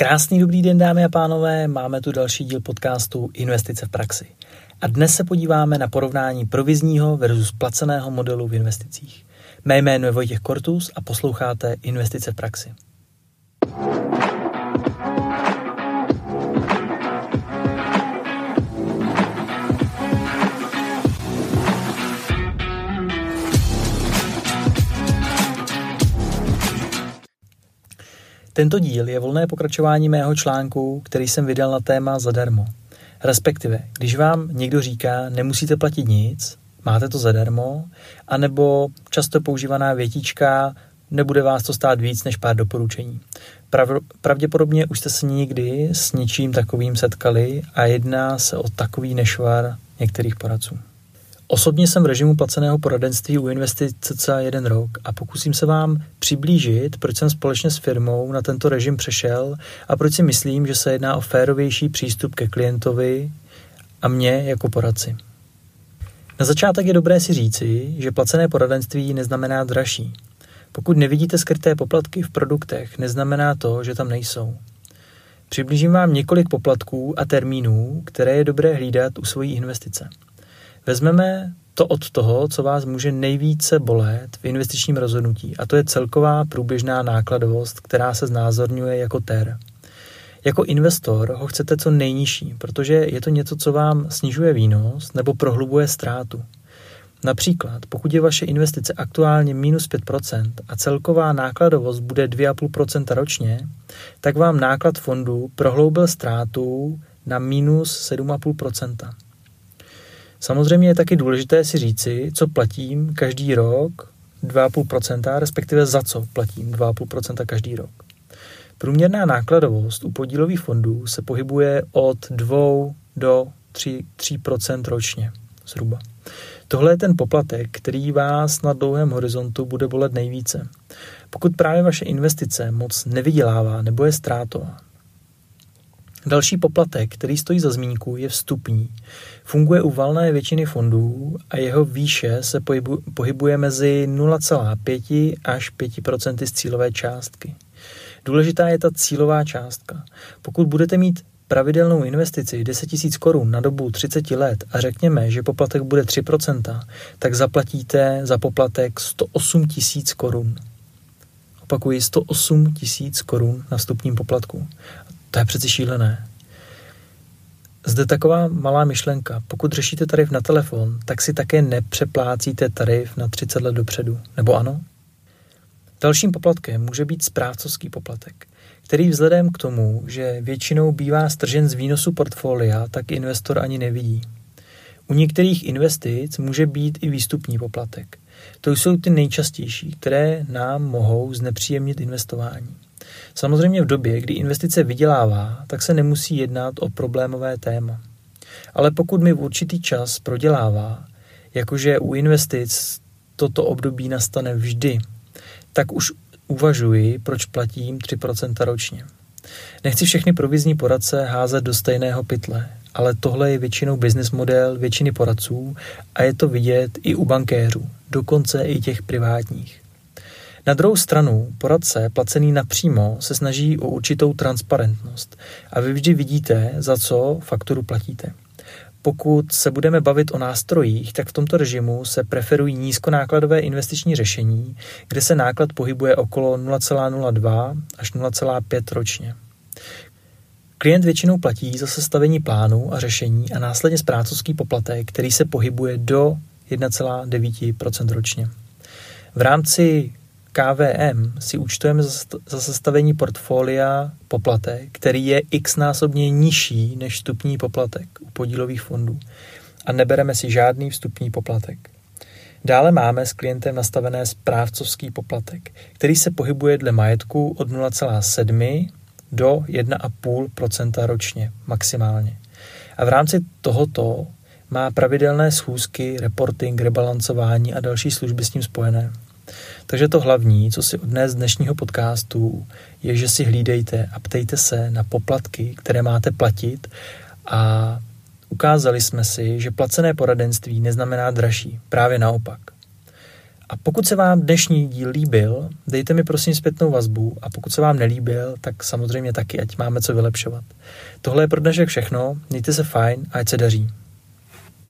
Krásný dobrý den, dámy a pánové, máme tu další díl podcastu Investice v praxi. A dnes se podíváme na porovnání provizního versus placeného modelu v investicích. Mé jméno je Vojtěch Kortus a posloucháte Investice v praxi. Tento díl je volné pokračování mého článku, který jsem vydal na téma zadarmo. Respektive, když vám někdo říká, nemusíte platit nic, máte to zadarmo, anebo často používaná větička, nebude vás to stát víc než pár doporučení. Prav, pravděpodobně už jste se někdy s něčím takovým setkali a jedná se o takový nešvar některých poradců. Osobně jsem v režimu placeného poradenství u investic cca jeden rok a pokusím se vám přiblížit, proč jsem společně s firmou na tento režim přešel a proč si myslím, že se jedná o férovější přístup ke klientovi a mě jako poradci. Na začátek je dobré si říci, že placené poradenství neznamená dražší. Pokud nevidíte skryté poplatky v produktech, neznamená to, že tam nejsou. Přiblížím vám několik poplatků a termínů, které je dobré hlídat u svojí investice. Vezmeme to od toho, co vás může nejvíce bolet v investičním rozhodnutí, a to je celková průběžná nákladovost, která se znázorňuje jako TER. Jako investor ho chcete co nejnižší, protože je to něco, co vám snižuje výnos nebo prohlubuje ztrátu. Například, pokud je vaše investice aktuálně minus 5% a celková nákladovost bude 2,5% ročně, tak vám náklad fondu prohloubil ztrátu na minus 7,5%. Samozřejmě je taky důležité si říci, co platím každý rok 2,5%, respektive za co platím 2,5% každý rok. Průměrná nákladovost u podílových fondů se pohybuje od 2 do 3, 3% ročně zhruba. Tohle je ten poplatek, který vás na dlouhém horizontu bude bolet nejvíce. Pokud právě vaše investice moc nevydělává nebo je ztrátová, Další poplatek, který stojí za zmínku, je vstupní. Funguje u valné většiny fondů a jeho výše se pohybuje mezi 0,5 až 5% z cílové částky. Důležitá je ta cílová částka. Pokud budete mít pravidelnou investici 10 000 korun na dobu 30 let a řekněme, že poplatek bude 3%, tak zaplatíte za poplatek 108 000 korun. Opakuji, 108 000 korun na vstupním poplatku. To je přeci šílené. Zde taková malá myšlenka. Pokud řešíte tarif na telefon, tak si také nepřeplácíte tarif na 30 let dopředu. Nebo ano? Dalším poplatkem může být správcovský poplatek, který vzhledem k tomu, že většinou bývá stržen z výnosu portfolia, tak investor ani nevidí. U některých investic může být i výstupní poplatek. To jsou ty nejčastější, které nám mohou znepříjemnit investování. Samozřejmě v době, kdy investice vydělává, tak se nemusí jednat o problémové téma. Ale pokud mi v určitý čas prodělává, jakože u investic toto období nastane vždy, tak už uvažuji, proč platím 3% ročně. Nechci všechny provizní poradce házet do stejného pytle, ale tohle je většinou business model většiny poradců a je to vidět i u bankéřů, dokonce i těch privátních. Na druhou stranu, poradce placený napřímo se snaží o určitou transparentnost a vy vždy vidíte, za co fakturu platíte. Pokud se budeme bavit o nástrojích, tak v tomto režimu se preferují nízkonákladové investiční řešení, kde se náklad pohybuje okolo 0,02 až 0,5 ročně. Klient většinou platí za sestavení plánu a řešení a následně zprávcovský poplatek, který se pohybuje do 1,9% ročně. V rámci KVM si účtujeme za sestavení portfolia poplatek, který je x násobně nižší než vstupní poplatek u podílových fondů a nebereme si žádný vstupní poplatek. Dále máme s klientem nastavené správcovský poplatek, který se pohybuje dle majetku od 0,7 do 1,5% ročně maximálně. A v rámci tohoto má pravidelné schůzky, reporting, rebalancování a další služby s tím spojené. Takže to hlavní, co si odnést z dnešního podcastu, je, že si hlídejte a ptejte se na poplatky, které máte platit a ukázali jsme si, že placené poradenství neznamená dražší, právě naopak. A pokud se vám dnešní díl líbil, dejte mi prosím zpětnou vazbu a pokud se vám nelíbil, tak samozřejmě taky, ať máme co vylepšovat. Tohle je pro dnešek všechno, mějte se fajn a ať se daří.